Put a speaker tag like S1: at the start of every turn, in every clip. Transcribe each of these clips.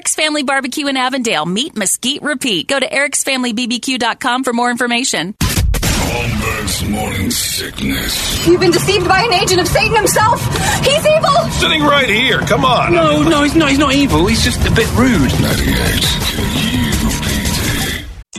S1: Eric's Family Barbecue in Avondale. Meat Mesquite Repeat. Go to ericsfamilybbq.com for more information.
S2: Holmberg's morning sickness.
S3: You've been deceived by an agent of Satan himself. He's evil.
S2: Sitting right here. Come on.
S4: No, no, he's not. He's not evil. He's just a bit rude.
S2: 98 KUPD.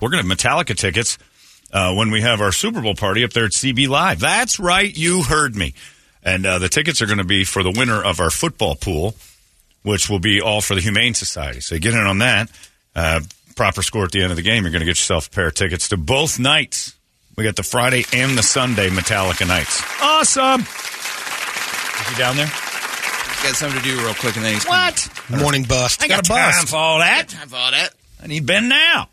S5: We're going to have Metallica tickets uh, when we have our Super Bowl party up there at CB Live. That's right, you heard me. And uh, the tickets are going to be for the winner of our football pool, which will be all for the Humane Society. So you get in on that. Uh, proper score at the end of the game, you're going to get yourself a pair of tickets to both nights. We got the Friday and the Sunday Metallica nights. Awesome. Is he down there?
S4: Got something to do real quick, and then he's
S5: What?
S6: Morning bust.
S5: I got, time for all that.
S4: Time for all that.
S5: I need Ben now.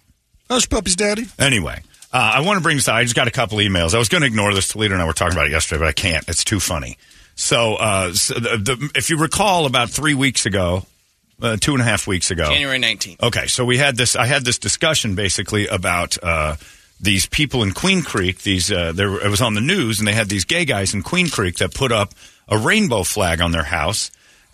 S6: How's Puppy's daddy?
S5: Anyway, uh, I want to bring this. Up. I just got a couple emails. I was going to ignore this. Toledo and I were talking about it yesterday, but I can't. It's too funny. So, uh, so the, the, if you recall, about three weeks ago, uh, two and a half weeks ago,
S4: January 19th.
S5: Okay, so we had this. I had this discussion basically about uh, these people in Queen Creek. These uh, there it was on the news, and they had these gay guys in Queen Creek that put up a rainbow flag on their house.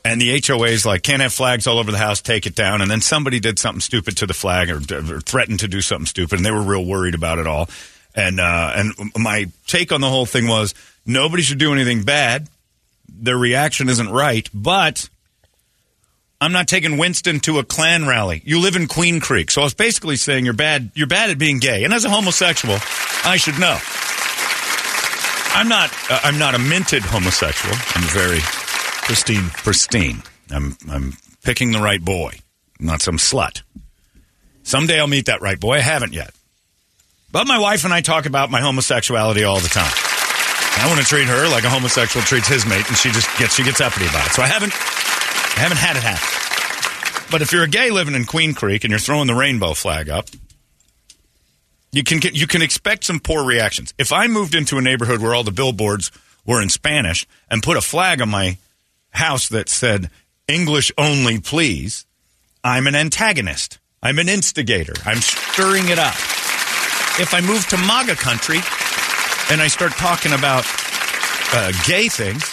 S5: And the HOA's like, can't have flags all over the house, take it down. And then somebody did something stupid to the flag or, or threatened to do something stupid, and they were real worried about it all. And uh, and my take on the whole thing was nobody should do anything bad. Their reaction isn't right, but I'm not taking Winston to a Klan rally. You live in Queen Creek, so I was basically saying you're bad. You're bad at being gay, and as a homosexual, I should know. I'm not. Uh, I'm not a minted homosexual. I'm very pristine. Pristine. I'm. I'm picking the right boy, not some slut. Someday I'll meet that right boy. I haven't yet. But my wife and I talk about my homosexuality all the time. I want to treat her like a homosexual treats his mate, and she just gets she gets uppity about it. So I haven't I haven't had it happen. But if you're a gay living in Queen Creek and you're throwing the rainbow flag up, you can get, you can expect some poor reactions. If I moved into a neighborhood where all the billboards were in Spanish and put a flag on my house that said English only, please, I'm an antagonist. I'm an instigator. I'm stirring it up. If I move to MAGA country and I start talking about uh, gay things,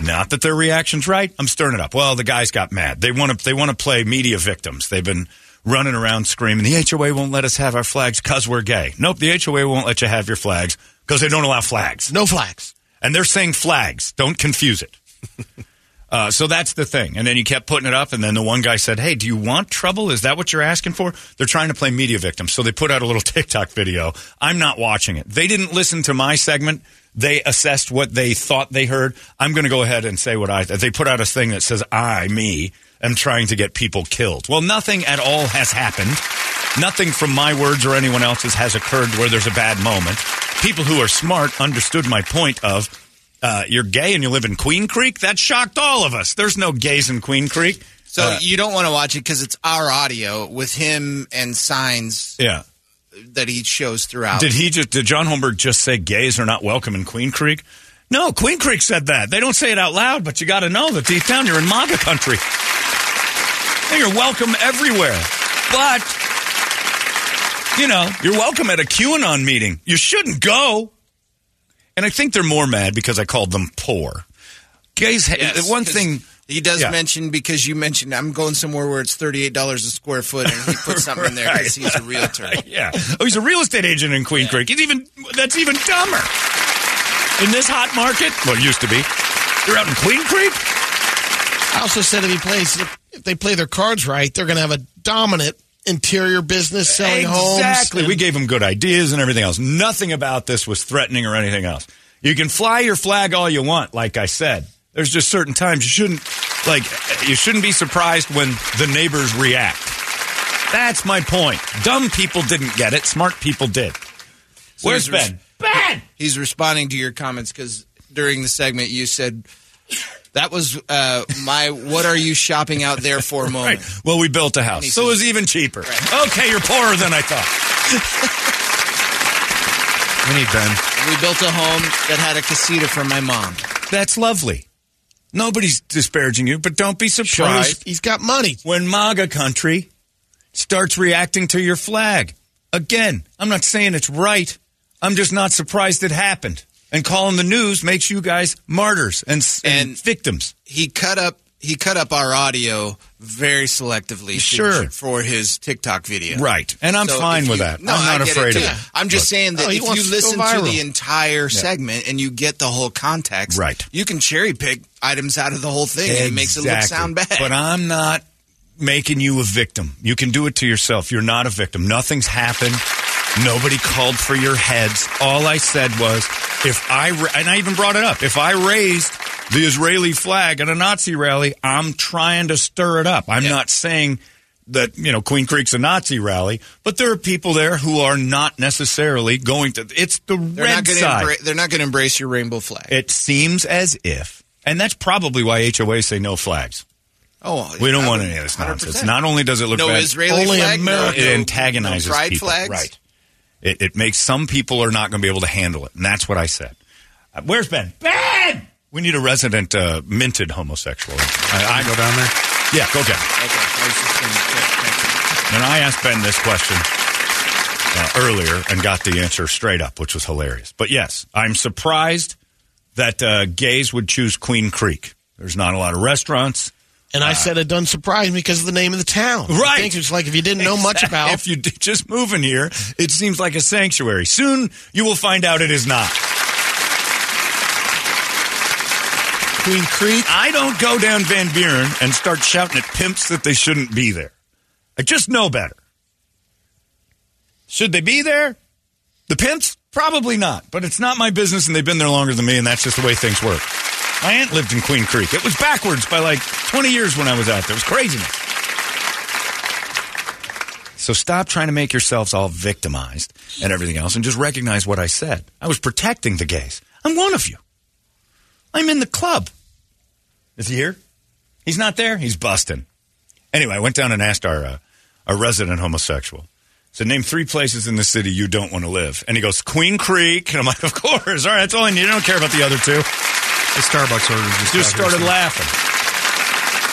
S5: not that their reaction's right, I'm stirring it up. Well, the guys got mad. They want to they want to play media victims. They've been running around screaming, "The HOA won't let us have our flags because we're gay." Nope, the HOA won't let you have your flags because they don't allow flags.
S6: No flags.
S5: And they're saying flags. Don't confuse it. Uh, so that's the thing. And then you kept putting it up, and then the one guy said, Hey, do you want trouble? Is that what you're asking for? They're trying to play media victims. So they put out a little TikTok video. I'm not watching it. They didn't listen to my segment. They assessed what they thought they heard. I'm going to go ahead and say what I. They put out a thing that says, I, me, am trying to get people killed. Well, nothing at all has happened. Nothing from my words or anyone else's has occurred where there's a bad moment. People who are smart understood my point of uh, you're gay and you live in Queen Creek. That shocked all of us. There's no gays in Queen Creek.
S4: So
S5: Uh,
S4: you don't want to watch it because it's our audio with him and signs
S5: yeah.
S4: that he shows throughout.
S5: Did he just? Did John Holmberg just say gays are not welcome in Queen Creek? No, Queen Creek said that. They don't say it out loud, but you got to know that deep down you're in MAGA country. And you're welcome everywhere, but you know you're welcome at a QAnon meeting. You shouldn't go. And I think they're more mad because I called them poor. Gays. ha-
S4: Yes,
S5: one
S4: 'cause-
S5: thing.
S4: He does
S5: Yeah.
S4: mention because you mentioned I'm going somewhere where it's thirty eight dollars a square foot, and he put something in there because he's a realtor.
S5: Yeah. Oh, he's a real estate agent in Queen Creek. He's even that's even dumber. In this hot market, well, it used to be. You're out in Queen Creek.
S7: I also said if he plays, if, if they play their cards right, they're going to have a dominant interior business selling homes.
S5: Exactly.
S7: and-
S5: We gave them good ideas and everything else. Nothing about this was threatening or anything else. You can fly your flag all you want, like I said. There's just certain times you shouldn't, like, you shouldn't be surprised when the neighbors react. That's my point. Dumb people didn't get it. Smart people did. Where's
S4: he's res-
S5: Ben? Ben!
S4: He's responding to your comments because during the segment you said that was uh, my "What are you shopping out there for?" moment.
S5: Right. Well, we built a house, so it was even cheaper. Okay, you're poorer than I thought.
S8: We need Ben.
S4: We built a home that had a casita for my mom.
S5: That's lovely. Nobody's disparaging you, but don't be surprised
S7: he's got money.
S5: when MAGA country starts reacting to your flag. Again, I'm not saying it's right. I'm just not surprised it happened. And calling the news makes you guys martyrs and, and,
S4: And-
S5: victims.
S4: He cut up he cut up our audio very selectively to-
S5: Sure.
S4: for his TikTok video.
S5: Right. And I'm
S4: So
S5: fine
S4: if
S5: with that.
S4: No,
S5: I'm not afraid of it.
S4: I'm just
S5: Look.
S4: saying that
S7: Oh,
S4: if you listen to
S7: viral.
S4: the entire segment and you get the whole context,
S5: Right.
S4: you can cherry pick items out of the whole thing and it makes it look sound bad.
S5: But I'm not making you a victim. You can do it to yourself. You're not a victim. Nothing's happened. Nobody called for your heads. All I said was, if I, ra- and I even brought it up, if I raised the Israeli flag at a Nazi rally, I'm trying to stir it up. I'm not saying that, you know, Queen Creek's a Nazi rally, but there are people there who are not necessarily going to, it's the
S4: they're
S5: red side.
S4: embra- they're not going to embrace your rainbow flag.
S5: it seems as if, and that's probably why HOAs say no flags.
S4: oh,
S5: We don't want any of this
S4: 100%.
S5: nonsense. Not only does it look
S4: no
S5: bad,
S4: Israeli
S7: Only
S4: flag, no-
S7: America-
S5: it antagonizes
S4: no pride
S5: people.
S4: flags.
S5: Right. It, it makes some people are not going to be able to handle it, and that's what I said. Uh, where's Ben? Ben! We need a resident uh, minted homosexual. I, I
S8: Go down there.
S5: Yeah, go down.
S4: Okay, I was just gonna check. Thank you.
S5: And I asked Ben this question uh, earlier and got the answer straight up, which was hilarious. But yes, I'm surprised that uh, gays would choose Queen Creek. There's not a lot of restaurants.
S7: And I ah. said it doesn't surprise me because of the name of the town.
S5: Right.
S7: it's like if you didn't know much about.
S5: if you did just move in here, it seems like a sanctuary. Soon you will find out it is not.
S7: Queen Creek.
S5: I don't go down Van Buren and start shouting at pimps that they shouldn't be there. I just know better. Should they be there? The pimps? Probably not. But it's not my business and they've been there longer than me and that's just the way things work. My aunt lived in Queen Creek. It was backwards by like 20 years when I was out there. It was craziness. So stop trying to make yourselves all victimized and everything else and just recognize what I said. I was protecting the gays. I'm one of you. I'm in the club. Is he here? He's not there. He's busting. Anyway, I went down and asked our uh, our resident homosexual. So name three places in the city you don't want to live. And he goes Queen Creek. And I'm like, of course. All right, that's all I need. I don't care about the other two.
S8: The Starbucks order just,
S5: Just started laughing.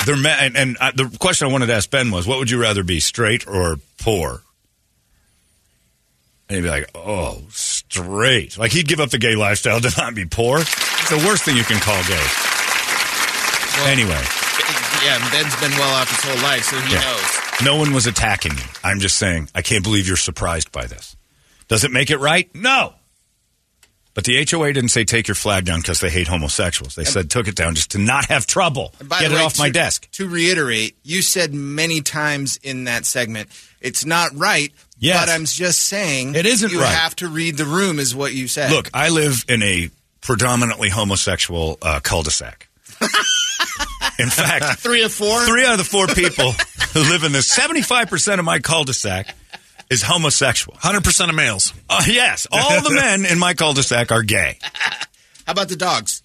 S5: They're ma- and, and uh, the question I wanted to ask Ben was, what would you rather be, straight or poor? And he'd be like, oh, straight. Like he'd give up the gay lifestyle to not be poor. It's the worst thing you can call gay. anyway.
S4: Yeah, Ben's been well off his whole life, so he
S5: Yeah.
S4: knows.
S5: No one was attacking you. I'm just saying, I can't believe you're surprised by this. Does it make it right? No. But the HOA didn't say take your flag down because they hate homosexuals. They said took it down just to not have trouble. Get
S4: the
S5: it
S4: way,
S5: off my
S4: to-
S5: desk.
S4: To reiterate, you said many times in that segment, it's not right.
S5: Yes.
S4: But I'm just saying
S5: It isn't
S4: you
S5: right.
S4: have to read the room, is what you said.
S5: Look, I live in a predominantly homosexual uh, cul-de-sac. in fact,
S4: three of four.
S5: three out of the four people who live in this, 75% of my cul-de-sac is homosexual.
S8: 100% of males.
S5: Uh, yes, all the men in my cul-de-sac are gay.
S4: How about the dogs?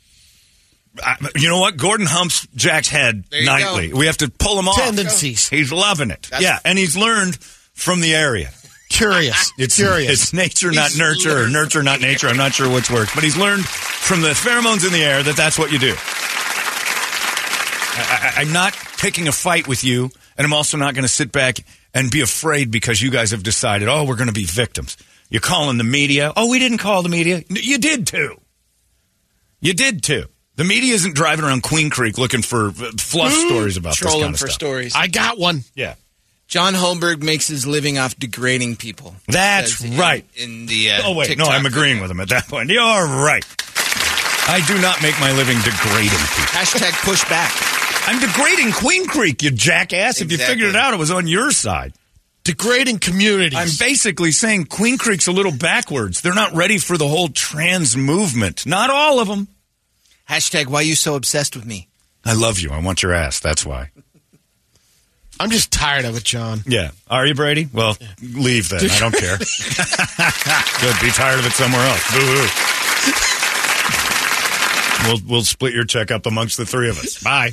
S5: I, you know what? Gordon humps Jack's head nightly.
S4: go.
S5: We have to pull him off.
S7: Tendencies.
S5: He's loving it.
S4: That's-
S5: yeah, and he's learned from the area.
S7: Curious.
S5: It's
S7: curious.
S5: It's nature, not
S4: He's
S5: nurture, or nurture, not nature. I'm not sure which works, but he's learned from the pheromones in the air that that's what you do. I, I, I'm not picking a fight with you, and I'm also not going to sit back and be afraid because you guys have decided, oh, we're going to be victims. You're calling the media. Oh, we didn't call the media. You did too. You did too. The media isn't driving around Queen Creek looking for uh, fluff stories about this
S4: Trolling
S5: kind of
S4: for
S5: stuff.
S4: stories.
S7: I got one.
S5: Yeah.
S4: John Holmberg makes his living off degrading people.
S5: That's
S4: Says in-
S5: right.
S4: In, the uh,
S5: Oh wait, no, I'm agreeing
S4: video.
S5: with him at that point. You're right. I do not make my living degrading people.
S4: Hashtag pushback.
S5: I'm degrading Queen Creek, you jackass. If you figured it out, it was on your side.
S7: Degrading communities.
S5: I'm basically saying Queen Creek's a little backwards. They're not ready for the whole trans movement. Not all of them.
S4: Hashtag why are you so obsessed with me.
S5: I love you. I want your ass. That's why.
S7: I'm just tired of it, John.
S5: Yeah. Are you, Brady? Well, leave then. I don't care. Good. Be tired of it somewhere else. Boo hoo. We'll, we'll split your check up amongst the three of us. Bye.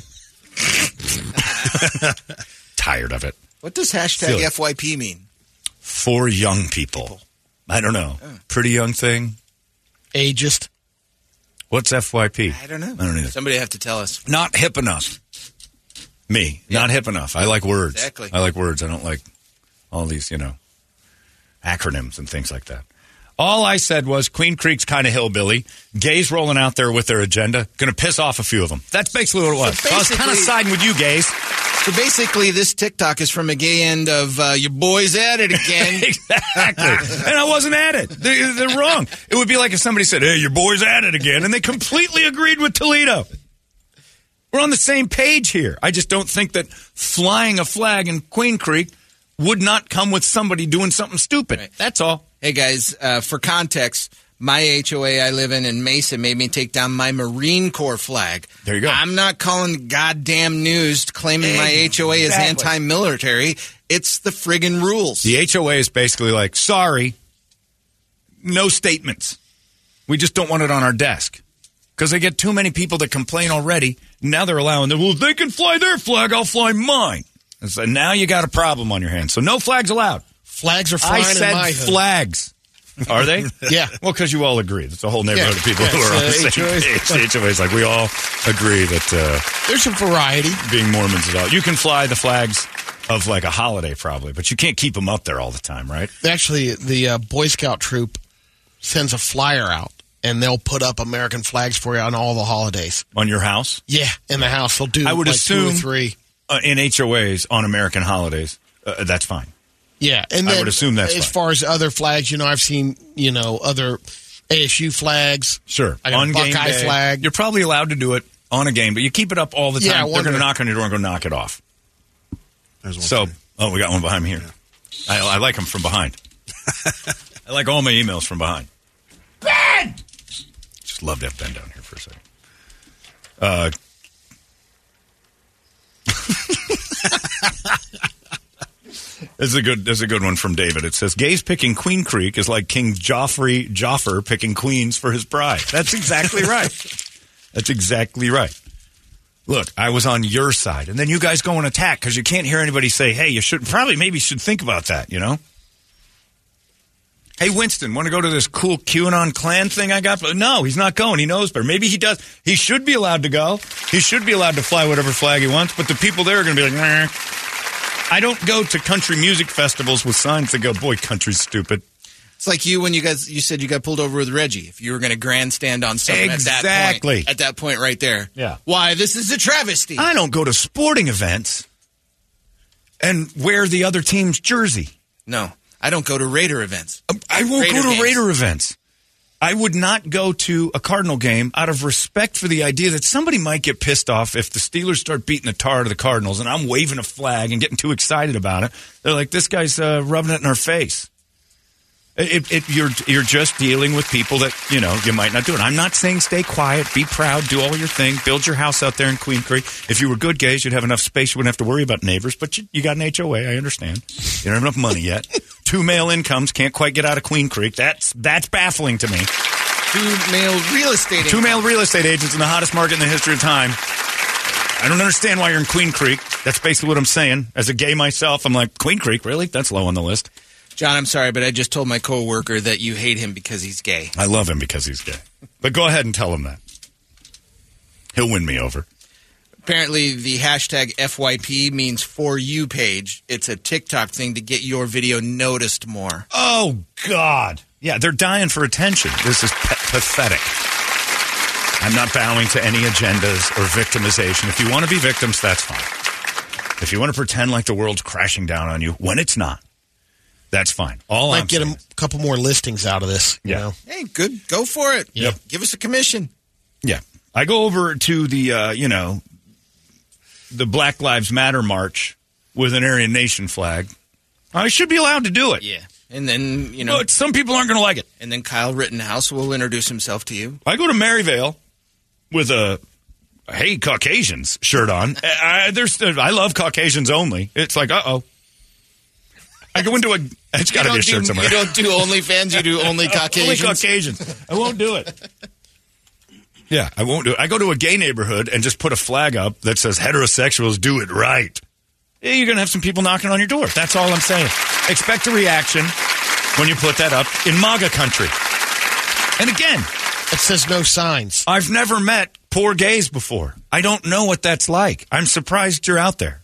S5: tired of it.
S4: What does hashtag
S5: Silly.
S4: FYP mean?
S5: For young people. I don't know. Oh. Pretty young thing.
S7: Ageist.
S5: What's FYP?
S4: I don't know.
S5: I don't either.
S4: Somebody have to tell us.
S5: Not hip enough. Me. Not hip enough. I like words.
S4: Exactly.
S5: I like words. I don't like all these, you know, acronyms and things like that. All I said was Queen Creek's kind of hillbilly. Gays rolling out there with their agenda. Going to piss off a few of them. That's basically what it was.
S4: So
S5: So I was kind of siding with you, gays.
S4: So basically, this TikTok is from a gay end of uh, your boys at it again.
S5: exactly. and I wasn't at it. They, they're wrong. It would be like if somebody said, hey, your boy's at it again. And they completely agreed with Toledo. We're on the same page here. I just don't think that flying a flag in Queen Creek would not come with somebody doing something stupid.
S4: Right.
S5: That's all.
S4: Hey guys, uh, for context, my HOA I live in in Mesa made me take down my Marine Corps flag.
S5: There you go.
S4: I'm not calling the goddamn news claiming my HOA is anti-military. It's the friggin' rules.
S5: The HOA is basically like, sorry, no statements. We just don't want it on our desk. Because they get too many people that complain already. Now they're allowing them, well, if they can fly their flag, I'll fly mine. And so now you got a problem on your hands. So no flags allowed.
S7: Flags are flying I
S5: said
S7: in my hood.
S5: flags. Are they?
S7: Yeah.
S5: Well, because you all agree. It's a whole neighborhood
S7: Yeah.
S5: of people
S7: Yeah,
S5: who are on the same
S7: uh,
S5: page.
S7: HOAs.
S5: The HOA is like, we all agree that uh,
S7: There's some variety.
S5: being Mormons is all. You can fly the flags of like a holiday probably, but you can't keep them up there all the time, right?
S7: Actually, the uh, Boy Scout troop sends a flyer out, and they'll put up American flags for you on all the holidays.
S5: On your house?
S7: Yeah, in the house they'll do.
S5: I would
S7: like two or
S5: assume-
S7: three.
S5: uh, in HOAs on American holidays, uh, that's fine.
S7: Yeah, and
S5: I
S7: then
S5: would assume that's
S7: as
S5: fine.
S7: far as other flags. You know, I've seen you know other ASU flags.
S5: Sure.
S7: I got
S5: on
S7: a
S5: game
S7: Buckeye
S5: day,
S7: flag.
S5: You're probably allowed to do it on a game, but you keep it up all the
S7: Yeah,
S5: time. They're going to knock on your door and go knock it off.
S8: There's one
S5: So,
S8: for
S5: oh, we got one behind me here. I, I like them from behind. I like all my emails from behind. Ben! Just love to have Ben down here for a second. Uh, This is a good. This is a good one from David. It says, "Gays picking Queen Creek is like King Joffrey Joffer picking queens for his bride." That's exactly right. That's exactly right. Look, I was on your side, and then you guys go and attack because you can't hear anybody say, "Hey, you should probably maybe should think about that." You know. Hey, Winston, want to go to this cool QAnon Klan thing I got? No, he's not going. He knows better. Maybe he does. He should be allowed to go. He should be allowed to fly whatever flag he wants. But the people there are going to be like, nah. I don't go to country music festivals with signs that go, "Boy, country's stupid."
S4: It's like you when you guys you said you got pulled over with Reggie. If you were going to grandstand on something at that
S5: Exactly.
S4: point, at that point right there.
S5: Yeah.
S4: Why this is a travesty.
S5: I don't go to sporting events and wear the other team's jersey.
S4: no, I don't go to Raider events.
S5: Um, I won't
S4: Raider
S5: go to
S4: games.
S5: Raider events. I would not go to a Cardinal game out of respect for the idea that somebody might get pissed off if the Steelers start beating the tar out of the Cardinals and I'm waving a flag and getting too excited about it. They're like, this guy's uh, rubbing it in our face. It, it, you're you're just dealing with people that you know you might not do it. I'm not saying stay quiet, be proud, do all your thing, build your house out there in Queen Creek. If you were good gays, you'd have enough space, you wouldn't have to worry about neighbors. But you, you got an HOA, I understand. You don't have enough money yet. Two male incomes can't quite get out of Queen Creek. That's that's baffling to me.
S4: Two male real estate.
S5: Two
S4: income.
S5: male real estate agents in the hottest market in the history of time. I don't understand why you're in Queen Creek. That's basically what I'm saying. As a gay myself, I'm like Queen Creek, really? That's low on the list.
S4: John, I'm sorry, but I just told my coworker that you hate him because he's gay.
S5: I love him because he's gay. But go ahead and tell him that. He'll win me over.
S4: Apparently, the hashtag FYP means for you page. It's a TikTok thing to get your video noticed more.
S5: Oh, God. Yeah, they're dying for attention. This is pa- pathetic. I'm not bowing to any agendas or victimization. If you want to be victims, that's fine. If you want to pretend like the world's crashing down on you when it's not, that's fine. All
S7: Might
S5: I'm
S7: get
S5: saying-
S7: a couple more listings out of this. You
S5: Yeah.
S7: know?
S4: Hey, good. Go for it.
S7: Yep.
S4: Give us a commission.
S5: Yeah. I go over to the, uh, you know, the Black Lives Matter march with an Aryan Nation flag. I should be allowed to do it.
S4: Yeah. And then, you know,
S5: But some people aren't going to like it.
S4: and then Kyle Rittenhouse will introduce himself to you.
S5: I go to Maryvale with a "Hey Caucasians" shirt on. I, there's, I love Caucasians only. It's like, uh oh. I go into a. It's got to be a
S4: don't
S5: shirt
S4: do-
S5: somewhere.
S4: You don't do OnlyFans, you do only Caucasians.
S5: Only Caucasians. I won't do it. Yeah, I won't do it. I go to a gay neighborhood and just put a flag up that says heterosexuals do it right. Yeah, you're going to have some people knocking on your door. That's all I'm saying. Expect a reaction when you put that up in MAGA country. And again,
S7: It says no signs.
S5: I've never met poor gays before. I don't know what that's like. I'm surprised you're out there.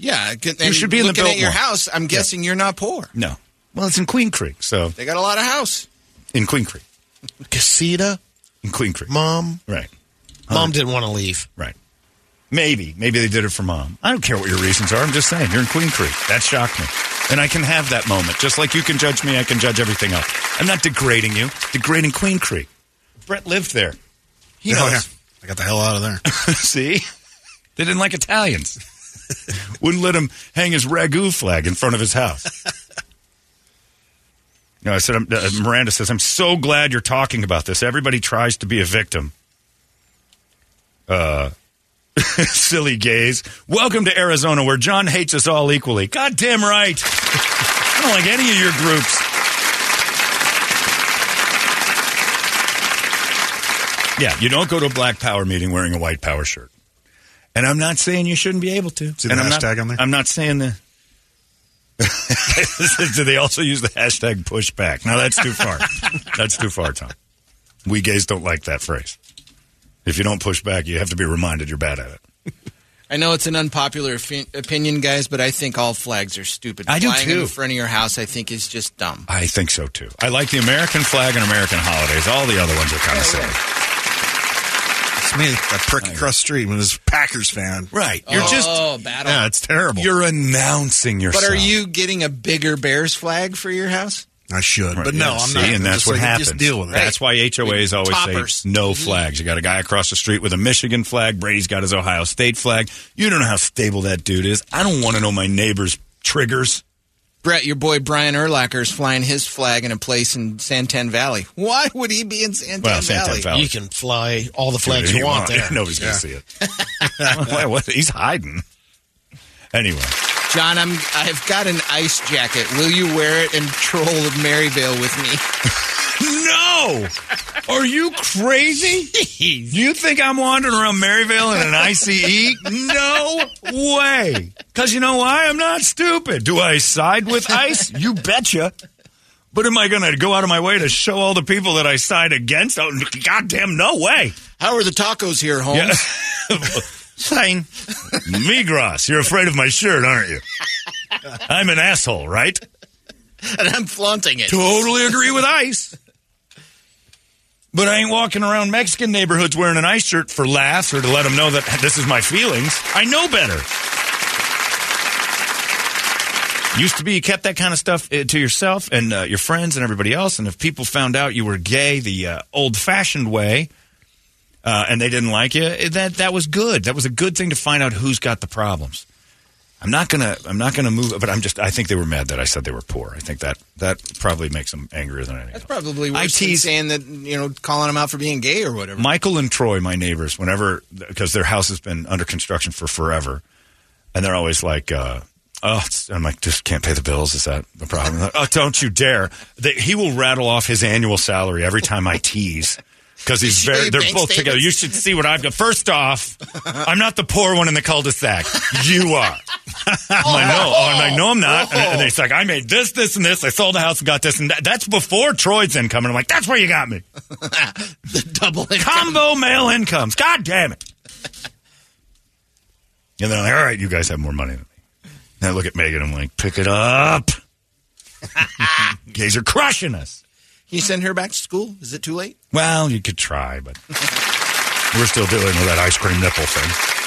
S4: Yeah. good-
S5: You should be in the
S4: looking at your house. I'm guessing you're not poor.
S5: No. Well, it's in Queen Creek. So,
S4: They got a lot of house.
S5: in Queen Creek.
S7: Casita,
S5: In Queen Creek.
S7: mom.
S5: Right.
S7: Mom didn't want to leave.
S5: Right. Maybe. Maybe they did it for mom. I don't care what your reasons are. I'm just saying. You're in Queen Creek. That shocked me. And I can have that moment. Just like you can judge me, I can judge everything else. I'm not degrading you. Degrading Queen Creek. Brett lived there. He
S8: Oh,
S5: knows.
S8: yeah. I got the hell out of there.
S5: See? They didn't like Italians. Wouldn't let him hang his ragu flag in front of his house. No, I said, uh, Miranda says, I'm so glad you're talking about this. Everybody tries to be a victim. Uh, silly gays. Welcome to Arizona where John hates us all equally. God damn right. I don't like any of your groups. Yeah, you don't go to a black power meeting wearing a white power shirt. And I'm not saying you shouldn't be able to.
S8: See the
S5: and I'm
S8: hashtag
S5: not,
S8: on there?
S5: I'm not saying the. Do they also use the hashtag pushback? No, that's too far. that's too far, Tom. We gays don't like that phrase. If you don't push back, you have to be reminded you're bad at it.
S4: I know it's an unpopular fi- opinion, guys, but I think all flags are stupid.
S5: I do
S4: Flying in
S5: too.
S4: the front of your house, I think, is just dumb.
S5: I think so too. I like the American flag and American holidays. All the other ones are kind of silly.
S8: It's me, that prick across the street when was a Packers fan.
S5: Right. You're oh, just
S4: oh, battle.
S8: Yeah, it's terrible.
S5: you're announcing yourself.
S4: But are you getting a bigger Bears flag for your house?
S8: I should,
S5: Right,
S8: but no,
S5: yeah,
S8: I'm
S5: see,
S8: not.
S5: And
S8: I'm
S5: that's
S8: just
S5: what
S8: like,
S5: happens.
S8: Just deal with it.
S5: That's why HOAs always
S4: Toppers.
S5: say no mm-hmm. flags. You got a guy across the street with a Michigan flag. Brady's got his Ohio State flag. You don't know how stable that dude is. I don't want to know my neighbor's triggers.
S4: Brett, your boy Brian Urlacher is flying his flag in a place in Santan Valley. Why would he be in Santan
S5: Well,
S4: Valley?
S5: Santan Valley.
S7: You can fly all the flags
S5: Dude,
S7: you want there.
S5: Nobody's going to see it. Why, what? He's hiding. Anyway,
S4: John, I'm I've got an ice jacket. Will you wear it and troll of Maryvale with me?
S5: no. Are you crazy? Do you think I'm wandering around Maryvale in an ICE? No way. Because you know why? I'm not stupid. Do I side with ICE? You betcha. But am I going to go out of my way to show all the people that I side against? Oh, goddamn, no way.
S4: How are the tacos here, Holmes?
S5: Yeah. Fine. Migros, you're afraid of my shirt, aren't you? I'm an asshole, right?
S4: and I'm flaunting it.
S5: Totally agree with ICE. But I ain't walking around Mexican neighborhoods wearing an ICE shirt for laughs or to let them know that this is my feelings. I know better. Used to be you kept that kind of stuff uh, to yourself and uh, your friends and everybody else. And if people found out you were gay the uh, old fashioned way uh, and they didn't like you, eh, that, that was good. That was a good thing to find out who's got the problems. I'm not gonna. I'm not gonna move. But I'm just. I think they were mad that I said they were poor. I think that that probably makes them angrier than anything.
S4: That's
S5: else.
S4: probably
S5: I
S4: worse than
S5: tease-
S4: saying that you know calling them out for being gay or whatever.
S5: Michael and Troy, my neighbors, whenever because their house has been under construction for forever, and they're always like, uh, "Oh," I'm like, "Just can't pay the bills." Is that the problem? oh, don't you dare! They, he will rattle off his annual salary every time I tease. Because he's very, they're both together. You should see what I've got. First off, I'm not the poor one in the cul-de-sac. You are. I'm like, no. Oh, I'm like, no, I'm not. And, oh. and it's like, I made this, this, and this. I sold the house and got this, and that. That's before Troy's income. And I'm like, that's where you got me.
S4: the double income.
S5: Combo male incomes. God damn it. And they're like, all right, you guys have more money than me. Now look at Megan. I'm like, pick it up. Gays are crushing us.
S4: Can you send her back to school? Is it too late?
S5: Well, you could try, but We're still dealing with that ice cream nipple thing.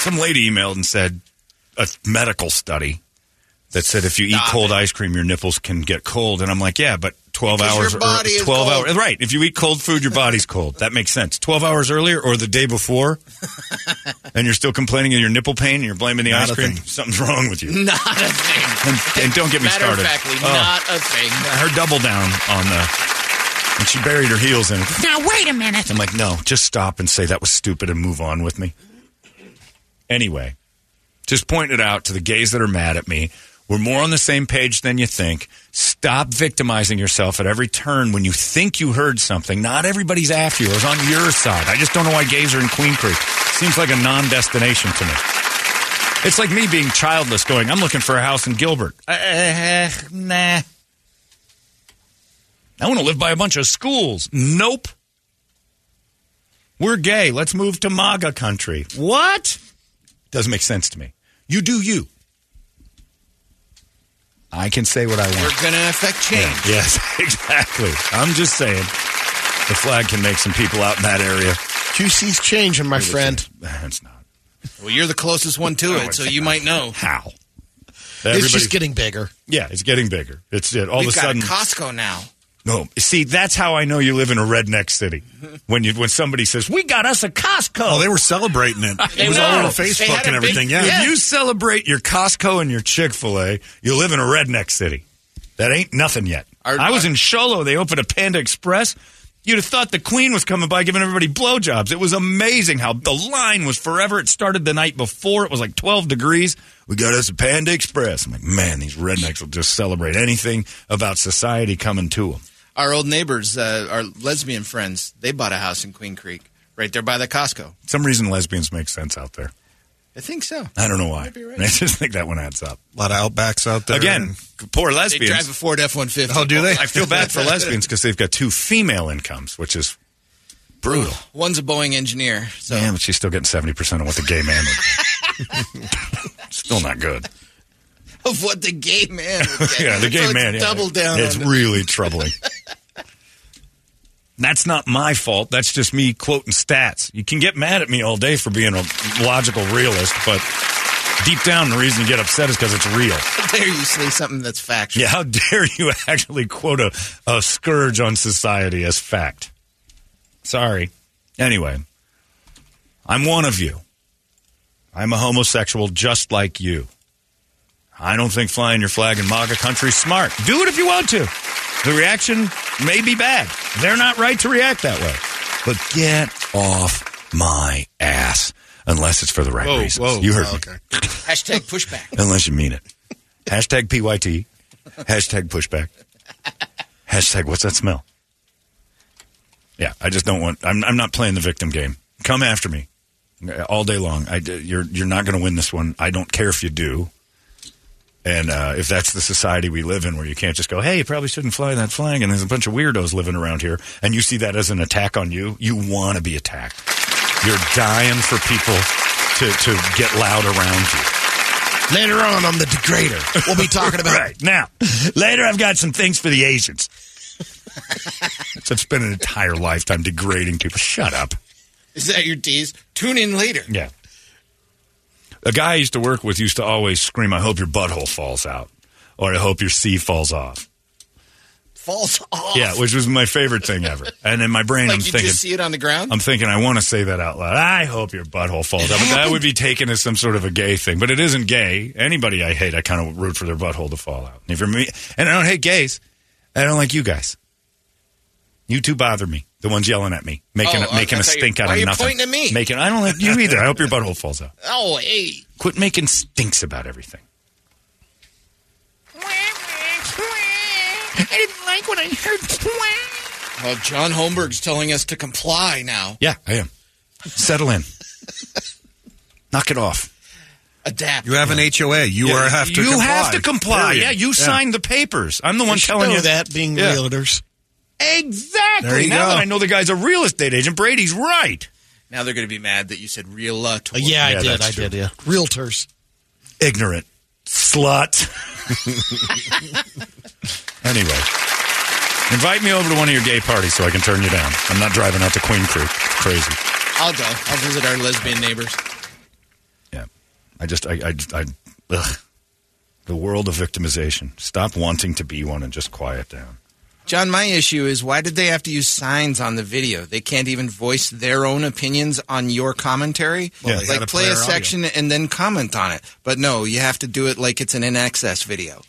S5: Some lady emailed and said a medical study that said if you eat
S4: Stop
S5: cold
S4: it.
S5: ice cream, your nipples can get cold. And I'm like, yeah, but 12
S4: Because your
S5: hours
S4: body
S5: or
S4: is
S5: 12
S4: cold.
S5: hours. Right. If you eat cold food, your body's cold. That makes sense. 12 hours earlier or the day before, and you're still complaining of your nipple pain and you're blaming the
S8: Not
S5: ice
S8: a
S5: cream,
S8: thing.
S5: something's wrong with you.
S4: Not a thing.
S5: And, and don't get me
S4: Matter
S5: started.
S4: of factly,
S5: Oh,
S4: not a thing.
S5: her double down on the. And she buried her heels in it.
S1: Now, wait a minute.
S5: I'm like, no, just stop and say that was stupid and move on with me. Anyway, just point it out to the gays that are mad at me. We're more on the same page than you think. Stop victimizing yourself at every turn when you think you heard something. Not everybody's after you or is on your side. I just don't know why gays are in Queen Creek. Seems like a non destination to me. It's like me being childless going, I'm looking for a house in Gilbert. Uh, nah. I want to live by a bunch of schools. Nope. We're gay. Let's move to MAGA country. What? Doesn't make sense to me. You do you. I can say what I want.
S4: We're going to affect change.
S5: Yes, exactly. I'm just saying the flag can make some people out in that area.
S7: QC's changing, my friend.
S5: It's not.
S4: Well, you're the closest one to it, so you might know.
S5: How?
S7: It's just getting bigger.
S5: yeah, it's getting bigger. It's it. All
S4: We've
S5: of a
S4: got
S5: sudden.
S4: a Costco now.
S5: No, see, that's how I know you live in a redneck city. When you when somebody says, "We got us a Costco,"
S8: Oh, they were celebrating it. It was
S4: know.
S8: all over Facebook and
S4: a big-
S8: everything. Yeah.
S4: Yeah.
S5: If you celebrate your Costco and your Chick Fil A, you live in a redneck city. That ain't nothing yet.
S4: Our-
S5: I was in Show Low. They opened a Panda Express. You'd have thought the Queen was coming by giving everybody blowjobs. It was amazing how the line was forever. It started the night before. It was like 12 degrees. We got us a Panda Express. I'm like, man, these rednecks will just celebrate anything about society coming to them.
S4: Our old neighbors, uh, our lesbian friends, they bought a house in Queen Creek, right there by the Costco.
S5: some reason lesbians make sense out there.
S4: I think so.
S5: I don't know why.
S4: Right.
S5: I just think that one adds up.
S8: A lot of outbacks out there.
S5: Again, poor
S4: They
S5: lesbians.
S4: drive a Ford F one fifty.
S8: Oh, do they?
S5: I feel bad for lesbians because they've got two female incomes, which is brutal.
S4: One's a Boeing engineer, so
S5: Yeah, but she's still getting seventy percent of what the gay man would. still not good.
S4: of what the gay man. Would get.
S5: Yeah, the gay
S4: So it's
S5: man. yeah.
S4: Double down.
S5: It's
S4: on
S5: really troubling. That's not my fault. That's just me quoting stats. You can get mad at me all day for being a logical realist, but deep down, the reason you get upset is because it's real.
S4: How dare you say something that's factual?
S5: Yeah, how dare you actually quote a, a scourge on society as fact? Sorry. Anyway, I'm one of you. I'm a homosexual just like you. I don't think flying your flag in MAGA country is smart. Do it if you want to. The reaction may be bad. They're not right to react that way. But get off my ass. Unless it's for the right
S8: Whoa,
S5: reasons.
S8: whoa.
S5: You heard
S8: Oh,
S5: me.
S4: Hashtag pushback.
S5: Unless you mean it. Hashtag PYT. Hashtag pushback. Hashtag what's that smell? Yeah, I just don't want. I'm, I'm not playing the victim game. Come after me all day long. I, you're you're not going to win this one. I don't care if you do. And uh, if that's the society we live in, where you can't just go, "Hey, you probably shouldn't fly that flag," and there's a bunch of weirdos living around here, and you see that as an attack on you, you want to be attacked. You're dying for people to to get loud around you.
S7: Later on, I'm the degrader, we'll be talking about
S5: Right. Now, later I've got some things for the Asians. so I've spent an entire lifetime degrading people. Shut up.
S4: Is that your tease? Tune in later.
S5: Yeah. A guy I used to work with used to always scream, I hope your butthole falls out. Or I hope your C falls off.
S4: Falls off.
S5: Yeah, which was my favorite thing ever. And in my brain,
S4: like
S5: I'm
S4: you
S5: thinking,
S4: just see it on the ground.
S5: I'm thinking, I want to say that out loud. I hope your butthole falls out. But that would be taken as some sort of a gay thing. But it isn't gay. Anybody I hate, I kind of root for their butthole to fall out. And if you're me, and I don't hate gays, I don't like you guys. You two bother me. The ones yelling at me, making
S4: Oh,
S5: a, making
S4: I
S5: a
S4: thought you-
S5: stink out
S4: why
S5: of
S4: are you
S5: nothing.
S4: pointing at me?
S5: Making I don't like you either. I hope your butthole falls out.
S4: oh, hey.
S5: Quit making stinks about everything.
S1: I didn't like what I heard.
S4: Well, John Holmberg's telling us to comply now.
S5: Yeah, I am. Settle in. Knock it off.
S4: Adapt.
S8: You have an HOA. You
S5: Yeah,
S8: are have to
S5: you
S8: comply.
S5: have to comply.
S8: Period.
S5: Yeah, you signed the papers. I'm the one
S7: We
S5: telling
S7: know
S5: you
S7: that being
S5: Yeah.
S7: realtors.
S5: Exactly.
S8: There you
S5: now
S8: go.
S5: that I know the guy's a real estate agent, Brady's right.
S4: Now they're going to be mad that you said real uh,
S7: Uh, yeah,
S5: Yeah,
S7: I did. I
S5: true.
S7: did. Yeah, realtors.
S5: Ignorant slut. anyway, Invite me over to one of your gay parties so I can turn you down. I'm not driving out to Queen Creek. It's crazy.
S4: I'll go. I'll visit our lesbian neighbors.
S5: Yeah. I just, I, I, I ugh. The world of victimization. Stop wanting to be one and just quiet down.
S4: John, my issue is why did they have to use signs on the video? They can't even voice their own opinions on your commentary.
S5: Well, they
S4: like play
S6: play
S4: a
S6: our audio.
S4: section and then comment on it. But no, you have to do it like it's an in access video.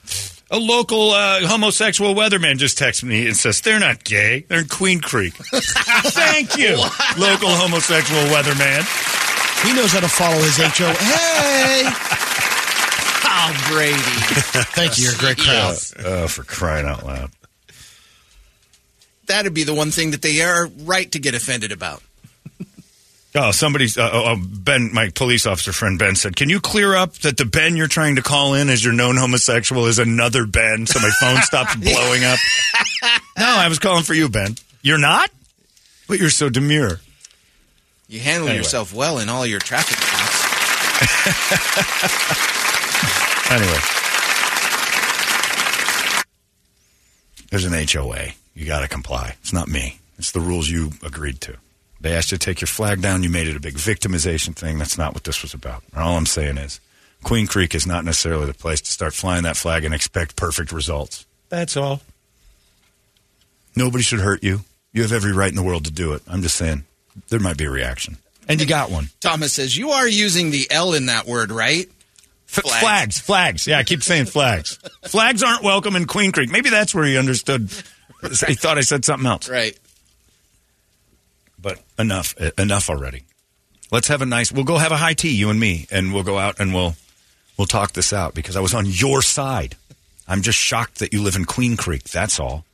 S5: A local uh, homosexual weatherman just texted me and says they're not gay. They're in Queen Creek. Thank you, local homosexual weatherman.
S7: He knows how to follow his HO. Hey!
S4: Oh, Brady.
S7: Thank you. You're a great crowd.
S5: Oh, for crying out loud!
S4: That'd be the one thing that they are right to get offended about.
S5: Oh, somebody's uh, oh, Ben, my police officer friend Ben said, "Can you clear up that the Ben you're trying to call in as your known homosexual is another Ben?" So my phone stops blowing up. No, I was calling for you, Ben. You're not, but you're so demure.
S4: You handle
S5: Anyway.
S4: yourself well in all your traffic stops.
S5: Anyway, there's an HOA. You got to comply. It's not me. It's the rules you agreed to. They asked you to take your flag down. You made it a big victimization thing. That's not what this was about. And all I'm saying is, Queen Creek is not necessarily the place to start flying that flag and expect perfect results. That's all. Nobody should hurt you. You have every right in the world to do it. I'm just saying, there might be a reaction. And you got one.
S4: Thomas says, You are using the L in that word, right?
S5: F- flags. flags, Yeah, I keep saying flags. flags aren't welcome in Queen Creek. Maybe that's where he understood. He thought I said something else.
S4: Right.
S5: But enough, enough already. Let's have a nice. We'll go have a high tea, you and me, and we'll go out and we'll we'll talk this out because I was on your side. I'm just shocked that you live in Queen Creek. That's all.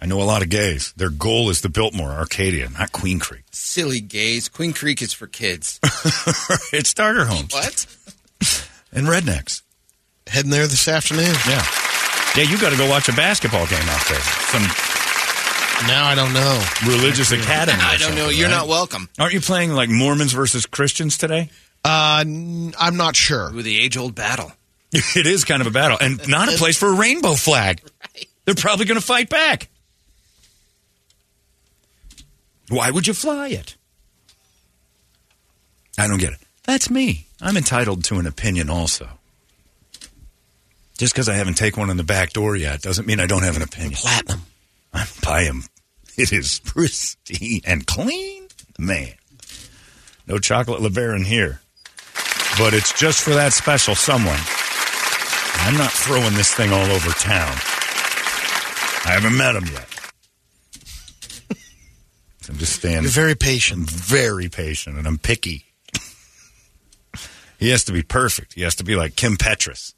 S5: I know a lot of gays. Their goal is the Biltmore, Arcadia, not Queen Creek.
S4: Silly gays. Queen Creek is for kids.
S5: it's starter homes
S4: what?
S5: and rednecks.
S7: Heading there this afternoon.
S5: Yeah, yeah. You got to go watch a basketball game out there. Some
S7: Now I don't know.
S5: religious academy. or
S4: I don't know. You're
S5: right?
S4: not welcome.
S5: Aren't you playing like Mormons versus Christians today?
S7: Uh, n- I'm not sure.
S4: With the age old battle.
S5: It is kind of a battle, and not a place for a rainbow flag. They're probably going to fight back. Why would you fly it? I don't get it. That's me. I'm entitled to an opinion also. Just because I haven't taken one in the back door yet doesn't mean I don't have an opinion.
S7: Platinum.
S5: I'm by him. It is pristine and clean. Man. No chocolate LeBaron here. But it's just for that special someone. I'm not throwing this thing all over town. I haven't met him yet. I'm just standing.
S7: You're very
S5: I'm
S7: patient.
S5: very patient and I'm picky. he has to be perfect. He has to be like Kim Petras.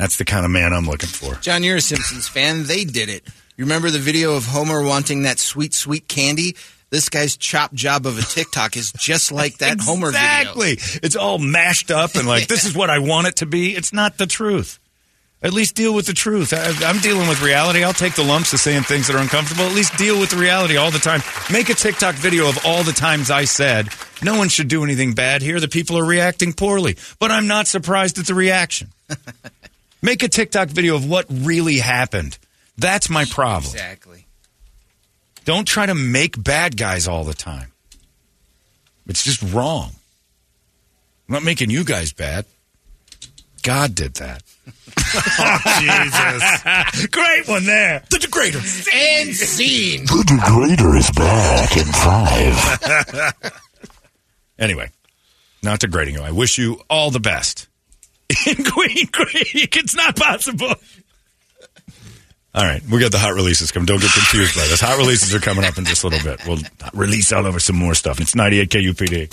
S5: That's the kind of man I'm looking for.
S4: John, you're a Simpsons fan. They did it. You remember the video of Homer wanting that sweet, sweet candy? This guy's chop job of a TikTok is just like that Homer video.
S5: Exactly. It's all mashed up and like, this is what I want it to be. It's not the truth. At least deal with the truth. I, I'm dealing with reality. I'll take the lumps of saying things that are uncomfortable. At least deal with the reality all the time. Make a TikTok video of all the times I said, no one should do anything bad here. The people are reacting poorly. But I'm not surprised at the reaction. Make a TikTok video of what really happened. That's my problem.
S4: Exactly.
S5: Don't try to make bad guys all the time. It's just wrong. I'm not making you guys bad. God did that. oh, Jesus. Great one there. The degrader.
S4: And scene.
S2: The degrader is back in five.
S5: Anyway, not degrading you. I wish you all the best. In Queen Creek, it's not possible. All right, we got the hot releases coming. Don't get confused by this. Hot releases are coming up in just a little bit. We'll release all over some more stuff. It's 98 KUPD.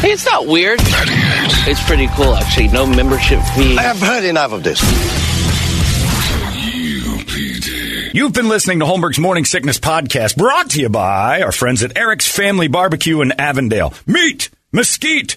S9: Hey, it's not weird. It's pretty cool, actually. No membership fee.
S2: I have heard enough of this.
S5: You've been listening to Holmberg's Morning Sickness Podcast, brought to you by our friends at Eric's Family Barbecue in Avondale. Meat, mesquite,